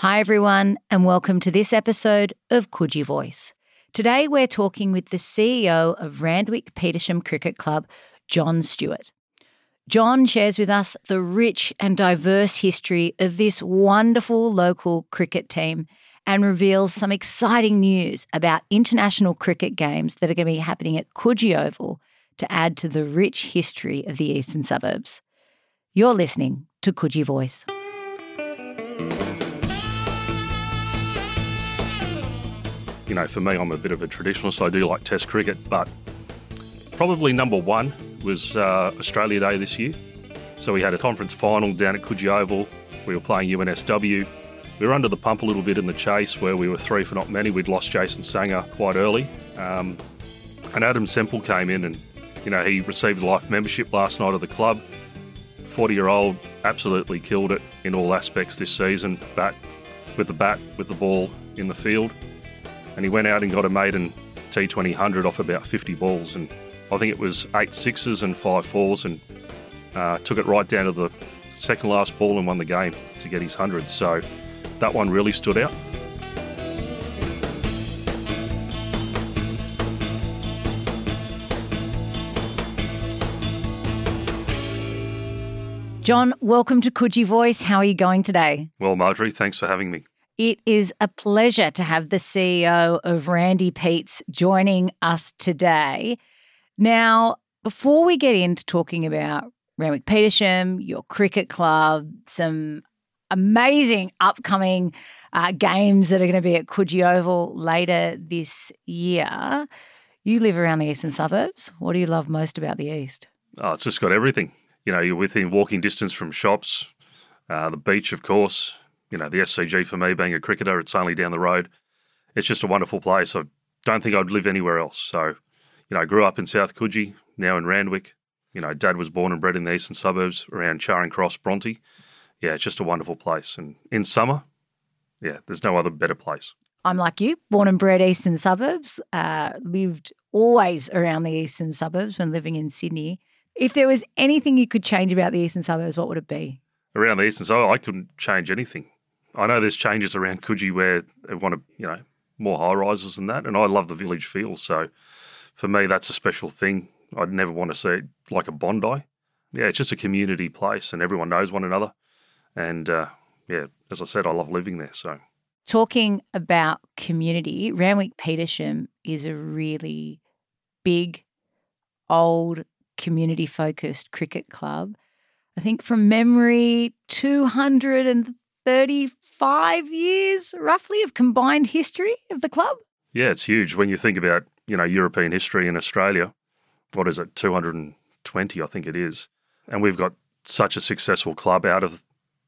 Hi, everyone, and welcome to this episode of Coogee Voice. Today, we're talking with the CEO of Randwick Petersham Cricket Club, John Stewart. John shares with us the rich and diverse history of this wonderful local cricket team and reveals some exciting news about international cricket games that are going to be happening at Coogee Oval to add to the rich history of the eastern suburbs. You're listening to Coogee Voice. You know, for me, I'm a bit of a traditionalist. I do like Test cricket, but probably number one was uh, Australia Day this year. So we had a conference final down at Coogee Oval. We were playing UNSW. We were under the pump a little bit in the chase where we were three for not many. We'd lost Jason Sangha quite early. Um, and Adam Semple came in and, you know, he received life membership last night of the club. 40 year old, absolutely killed it in all aspects this season. Bat with the bat, with the ball in the field. And he went out and got a maiden T20 100 off about 50 balls. And I think it was eight sixes and five fours and uh, took it right down to the second last ball and won the game to get his 100. So that one really stood out. John, welcome to Coogee Voice. How are you going today? Well, Marjorie, thanks for having me. It is a pleasure to have the CEO of Randy Pete's joining us today. Now, before we get into talking about Randwick Petersham, your cricket club, some amazing upcoming uh, games that are going to be at Coogee Oval later this year. You live around the eastern suburbs. What do you love most about the east? Oh, it's just got everything. You know, you're within walking distance from shops, uh, the beach, of course. You know, the SCG for me, being a cricketer, it's only down the road. It's just a wonderful place. I don't think I'd live anywhere else. So, you know, I grew up in South Coogee, now in Randwick. You know, dad was born and bred in the eastern suburbs around Charing Cross, Bronte. Yeah, it's just a wonderful place. And in summer, yeah, there's no other better place. I'm like you, born and bred eastern suburbs, uh, lived always around the eastern suburbs when living in Sydney. If there was anything you could change about the eastern suburbs, what would it be? Around the eastern suburbs, I couldn't change anything. I know there's changes around Coogee where they want to, you know, more high rises than that, and I love the village feel. So for me, that's a special thing. I'd never want to see it like a Bondi. Yeah, it's just a community place, and everyone knows one another. And uh, yeah, as I said, I love living there. So talking about community, Randwick Petersham is a really big, old, community focused cricket club. I think from memory, 235 years roughly of combined history of the club. Yeah, it's huge when you think about, you know, European history in Australia. What is it, 220, I think it is. And we've got such a successful club out of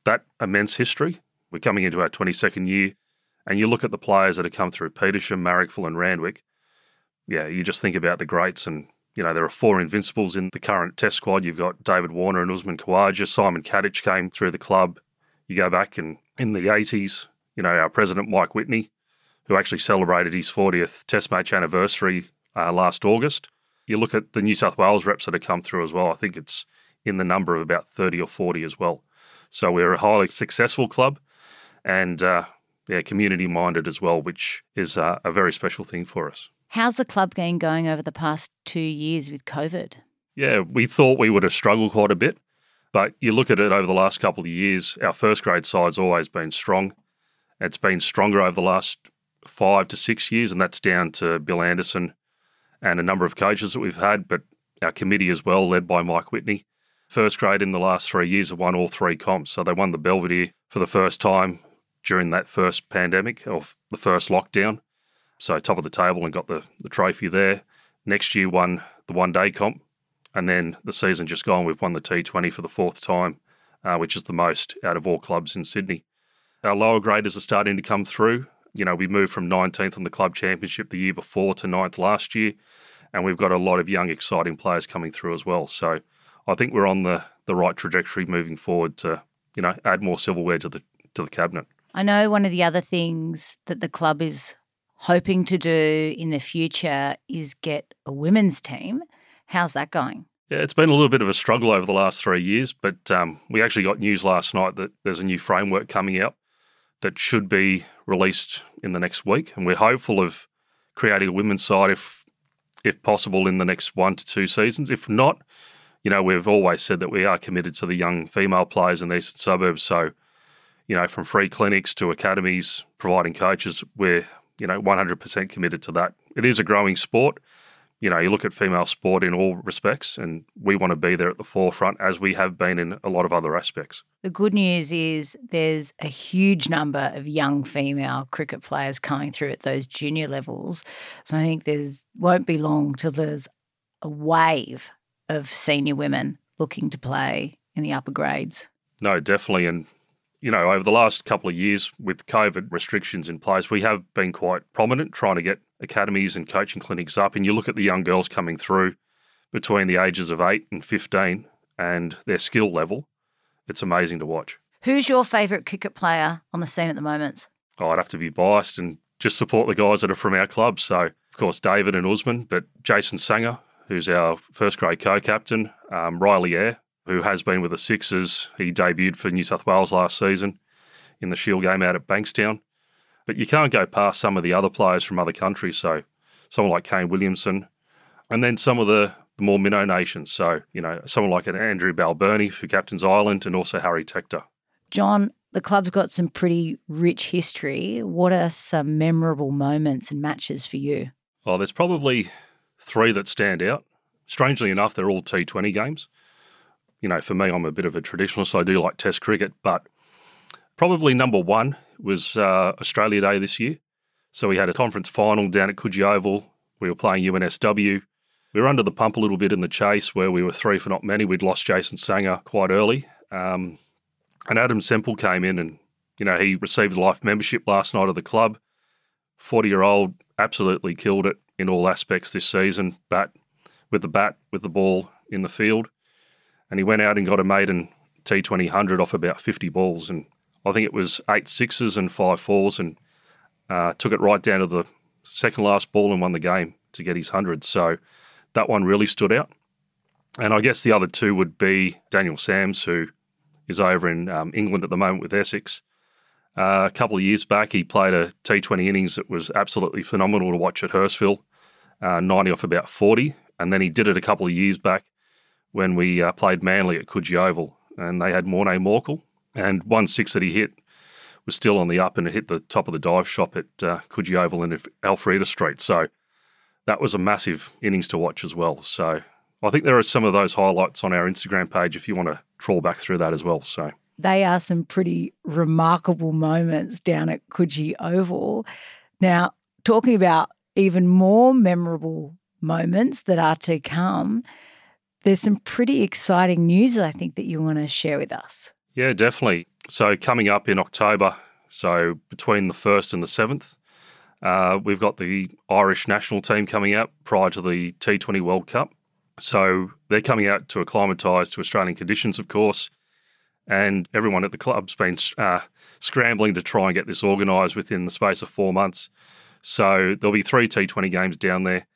that immense history. We're coming into our 22nd year. And you look at the players that have come through Petersham, Marrickville, and Randwick. Yeah, you just think about the greats and you know, there are four invincibles in the current test squad. You've got David Warner and Usman Khawaja. Simon Katich came through the club. You go back and in the 80s, you know, our president, Mike Whitney, who actually celebrated his 40th test match anniversary uh, last August. You look at the New South Wales reps that have come through as well. I think it's in the number of about 30 or 40 as well. So we're a highly successful club and, uh, yeah, community minded as well, which is uh, a very special thing for us. How's the club game going over the past two years with COVID? Yeah, we thought we would have struggled quite a bit, but you look at it over the last couple of years, our first grade side's always been strong. It's been stronger over the last five to six years, and that's down to Bill Anderson and a number of coaches that we've had, but our committee as well, led by Mike Whitney. First grade in the last three years have won all three comps. So they won the Belvidere for the first time during that first pandemic or the first lockdown. So top of the table and got the, the trophy there. Next year won the one day comp. And then the season just gone, we've won the T20 for the fourth time, uh, which is the most out of all clubs in Sydney. Our lower graders are starting to come through. You know, we moved from 19th on the club championship the year before to 9th last year. And we've got a lot of young, exciting players coming through as well. So I think we're on the, the right trajectory moving forward to, you know, add more silverware to the to the cabinet. I know one of the other things that the club is hoping to do in the future is get a women's team. How's that going? Yeah, it's been a little bit of a struggle over the last three years, but um, we actually got news last night that there's a new framework coming out that should be released in the next week, and we're hopeful of creating a women's side if if possible in the next one to two seasons. If not, you know, we've always said that we are committed to the young female players in the eastern suburbs. So, you know, from free clinics to academies, providing coaches, we're you know 100% committed to that. It is a growing sport you know, you look at female sport in all respects, and we want to be there at the forefront as we have been in a lot of other aspects. The good news is there's a huge number of young female cricket players coming through at those junior levels. So I think there's won't be long till there's a wave of senior women looking to play in the upper grades. No, definitely. And you know, over the last couple of years with COVID restrictions in place, we have been quite prominent trying to get academies and coaching clinics up. And you look at the young girls coming through between the ages of 8 and 15 and their skill level, it's amazing to watch. Who's your favourite cricket player on the scene at the moment? Oh, I'd have to be biased and just support the guys that are from our club. So, of course, David and Usman, but Jason Sangha, who's our first grade co captain, um, Riley Eyre, who has been with the Sixers. He debuted for New South Wales last season in the Shield game out at Bankstown. But you can't go past some of the other players from other countries. So someone like Kane Williamson, and then some of the, more minnow nations. So, you know, someone like an Andrew Balbirnie for Captain's Island and also Harry Tector. John, the club's got some pretty rich history. What are some memorable moments and matches for you? Oh, there's probably three that stand out. Strangely enough, they're all T20 games you know, for me, I'm a bit of a traditionalist. I do like Test cricket, but probably number one was uh, Australia Day this year. So we had a conference final down at Coogee Oval. We were playing UNSW. We were under the pump a little bit in the chase where we were three for not many. We'd lost Jason Sangha quite early. Um, and Adam Semple came in and, you know, he received life membership last night of the club. 40 year old, absolutely killed it in all aspects this season. Bat with the bat, with the ball in the field and he went out and got a maiden T20 off about 50 balls. And I think it was eight sixes and five fours and uh, took it right down to the second last ball and won the game to get his 100. So that one really stood out. And I guess the other two would be Daniel Sams, who is over in um, England at the moment with Essex. Uh, a couple of years back, he played a T20 innings that was absolutely phenomenal to watch at Hurstville, uh, 90 off about 40. And then he did it a couple of years back when we uh, played Manly at Coogee Oval, and they had Morne Morkel, and one six that he hit was still on the up, and it hit the top of the dive shop at uh, Coogee Oval in Elfrida Street. So that was a massive innings to watch as well. So I think there are some of those highlights on our Instagram page if you want to trawl back through that as well. So they are some pretty remarkable moments down at Coogee Oval. Now, talking about even more memorable moments that are to come, there's some pretty exciting news, I think, that you want to share with us. Yeah, definitely. So, coming up in October, so between the 1st and the 7th, uh, we've got the Irish national team coming out prior to the T20 World Cup. So, they're coming out to acclimatise to Australian conditions, of course. And everyone at the club's been uh, scrambling to try and get this organised within the space of four months. So, there'll be three T20 games down there.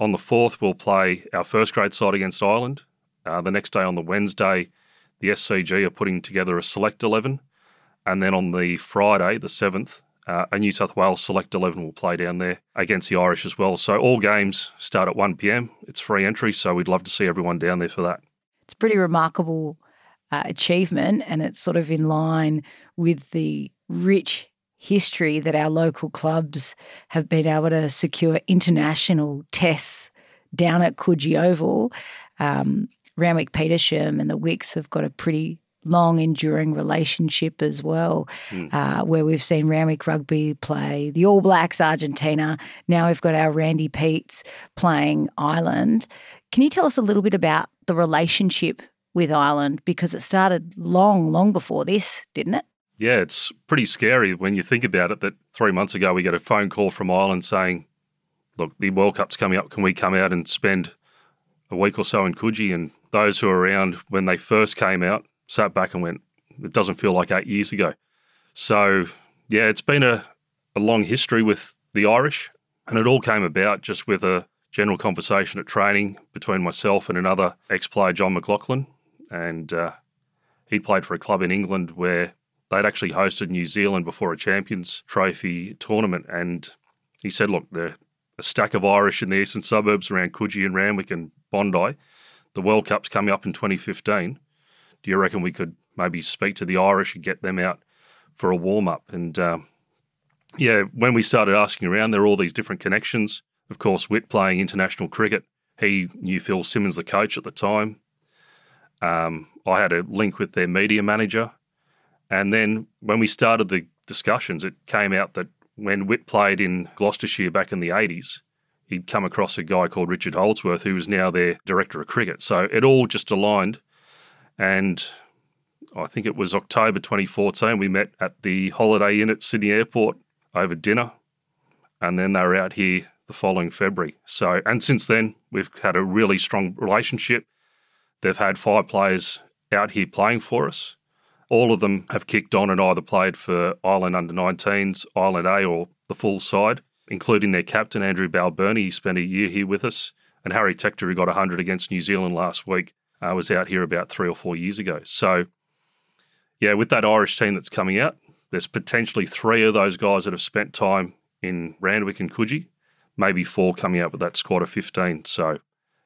On the 4th, we'll play our first grade side against Ireland. Uh, the next day, on the Wednesday, the SCG are putting together a select 11. And then on the Friday, the 7th, uh, a New South Wales select 11 will play down there against the Irish as well. So all games start at 1 pm. It's free entry, so we'd love to see everyone down there for that. It's pretty remarkable uh, achievement, and it's sort of in line with the rich history that our local clubs have been able to secure international tests down at Coogee Oval. Um, Randwick Petersham and the Wicks have got a pretty long enduring relationship as well, mm. uh, where we've seen Randwick Rugby play the All Blacks Argentina. Now we've got our Randy Petes playing Ireland. Can you tell us a little bit about the relationship with Ireland? Because it started long, long before this, didn't it? Yeah, it's pretty scary when you think about it that three months ago we got a phone call from Ireland saying, look, the World Cup's coming up. Can we come out and spend a week or so in Coogee? And those who were around when they first came out sat back and went, it doesn't feel like eight years ago. So, yeah, it's been a, a long history with the Irish. And it all came about just with a general conversation at training between myself and another ex player, John McLaughlin. And uh, he played for a club in England where they'd actually hosted New Zealand before a Champions Trophy tournament. And he said, look, there are a stack of Irish in the eastern suburbs around Coogee and Randwick and Bondi. The World Cup's coming up in 2015. Do you reckon we could maybe speak to the Irish and get them out for a warm up? And um, yeah, when we started asking around, there were all these different connections. Of course, Witt playing international cricket. He knew Phil Simmons, the coach at the time. Um, I had a link with their media manager. And then when we started the discussions, it came out that when Witt played in Gloucestershire back in the 80s, he'd come across a guy called Richard Holdsworth, who was now their director of cricket. So it all just aligned. And I think it was October 2014, we met at the Holiday Inn at Sydney Airport over dinner. And then they were out here the following February. So, and since then, we've had a really strong relationship. They've had five players out here playing for us. All of them have kicked on and either played for Ireland under 19s, Ireland A, or the full side, including their captain, Andrew Balbirnie. He spent a year here with us. And Harry Tector, who got 100 against New Zealand last week, uh, was out here about three or four years ago. So, yeah, with that Irish team that's coming out, there's potentially three of those guys that have spent time in Randwick and Coogee, maybe four coming out with that squad of 15. So,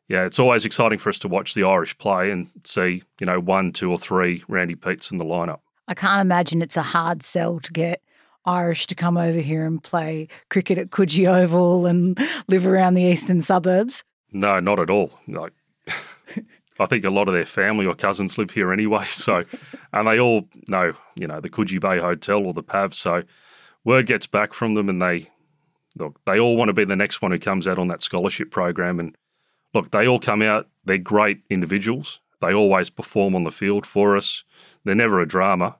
yeah, it's always exciting for us to watch the Irish play and see, you know, one, two, or three Randy Petes in the lineup. I can't imagine it's a hard sell to get Irish to come over here and play cricket at Coogee Oval and live around the eastern suburbs. No, not at all. Like, I think a lot of their family or cousins live here anyway. So, and they all know, you know, the Coogee Bay Hotel or the PAV. So, word gets back from them, and they look, they all want to be the next one who comes out on that scholarship program. And look, they all come out. They're great individuals. They always perform on the field for us. They're never a drama,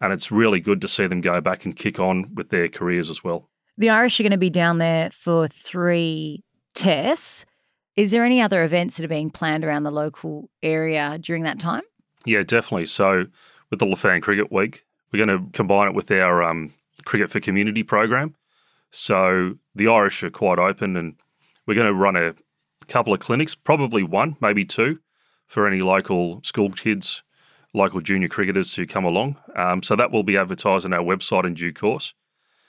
and it's really good to see them go back and kick on with their careers as well. The Irish are going to be down there for three tests. Is there any other events that are being planned around the local area during that time? Yeah, definitely. So, with the Lafan Cricket Week, we're going to combine it with our um, Cricket for Community program. So, the Irish are quite open, and we're going to run a couple of clinics, probably one, maybe two, for any local school kids, local junior cricketers who come along. Um, so, that will be advertised on our website in due course.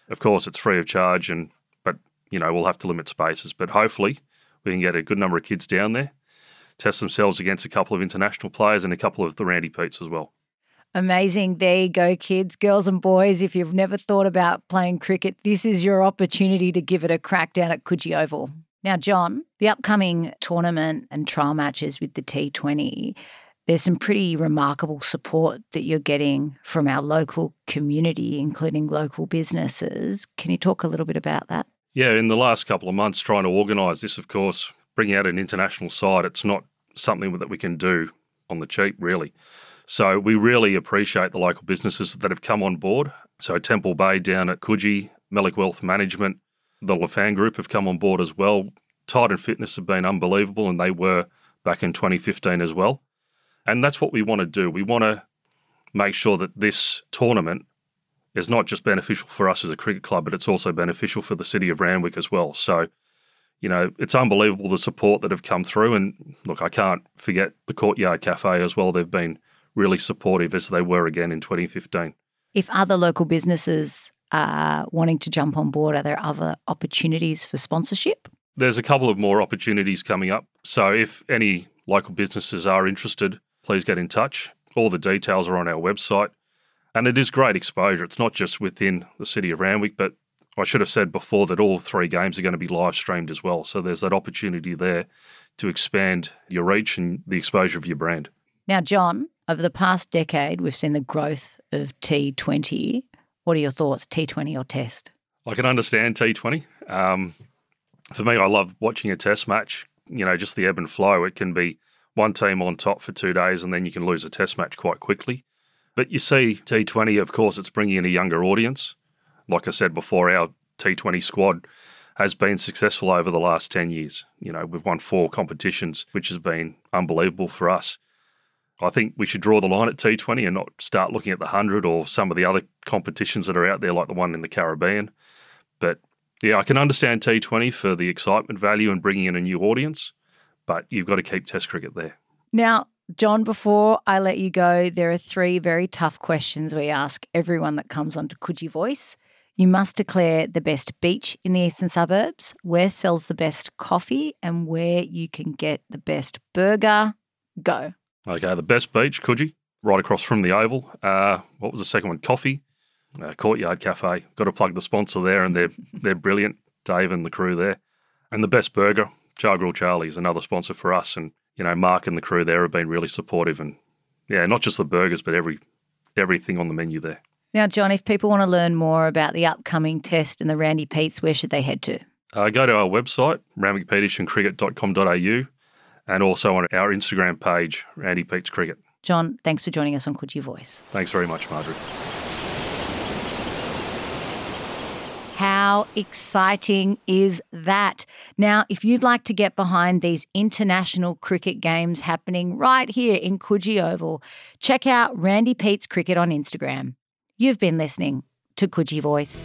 Of course, it's free of charge, and but you know we'll have to limit spaces. But hopefully, we can get a good number of kids down there, test themselves against a couple of international players and a couple of the Randy Petes as well. Amazing. There you go, kids, girls, and boys. If you've never thought about playing cricket, this is your opportunity to give it a crack down at Coogee Oval. Now, John, the upcoming tournament and trial matches with the T20, there's some pretty remarkable support that you're getting from our local community, including local businesses. Can you talk a little bit about that? Yeah, in the last couple of months, trying to organise this, of course, bringing out an international side, it's not something that we can do on the cheap, really. So we really appreciate the local businesses that have come on board. So Temple Bay down at Coogee, Melick Wealth Management, the Lafan Group have come on board as well. Tide and Fitness have been unbelievable, and they were back in 2015 as well. And that's what we want to do. We want to make sure that this tournament is not just beneficial for us as a cricket club, but it's also beneficial for the city of Randwick as well. So, you know, it's unbelievable the support that have come through. And look, I can't forget the Courtyard Cafe as well. They've been really supportive as they were again in 2015. If other local businesses are wanting to jump on board, are there other opportunities for sponsorship? There's a couple of more opportunities coming up. So if any local businesses are interested, please get in touch. All the details are on our website. And it is great exposure. It's not just within the city of Randwick, but I should have said before that all three games are going to be live streamed as well. So there's that opportunity there to expand your reach and the exposure of your brand. Now, John, over the past decade, we've seen the growth of T20. What are your thoughts, T20 or Test? I can understand T20. Um, for me, I love watching a Test match. You know, just the ebb and flow. It can be one team on top for two days, and then you can lose a Test match quite quickly. But you see, T20, of course, it's bringing in a younger audience. Like I said before, our T20 squad has been successful over the last 10 years. You know, we've won four competitions, which has been unbelievable for us. I think we should draw the line at T20 and not start looking at the 100 or some of the other competitions that are out there, like the one in the Caribbean. But yeah, I can understand T20 for the excitement value and bringing in a new audience, but you've got to keep Test cricket there. Now, John, before I let you go, there are three very tough questions we ask everyone that comes onto You Voice. You must declare the best beach in the eastern suburbs, where sells the best coffee, and where you can get the best burger. Go. Okay, the best beach, Coogee, right across from the Oval. Uh, what was the second one? Coffee, uh, Courtyard Cafe. Got to plug the sponsor there, and they're they're brilliant. Dave and the crew there, and the best burger, Chargrill Charlie's another sponsor for us, and you know Mark and the crew there have been really supportive, and yeah, not just the burgers, but every everything on the menu there. Now, John, if people want to learn more about the upcoming test and the Randy Pete's, where should they head to? Uh, go to our website, randwickpetersham and also on our Instagram page, Randy Pete's Cricket. John, thanks for joining us on Coogee Voice. Thanks very much, Marjorie. How exciting is that? Now, if you'd like to get behind these international cricket games happening right here in Coogee Oval, check out Randy Pete's Cricket on Instagram. You've been listening to Coogee Voice.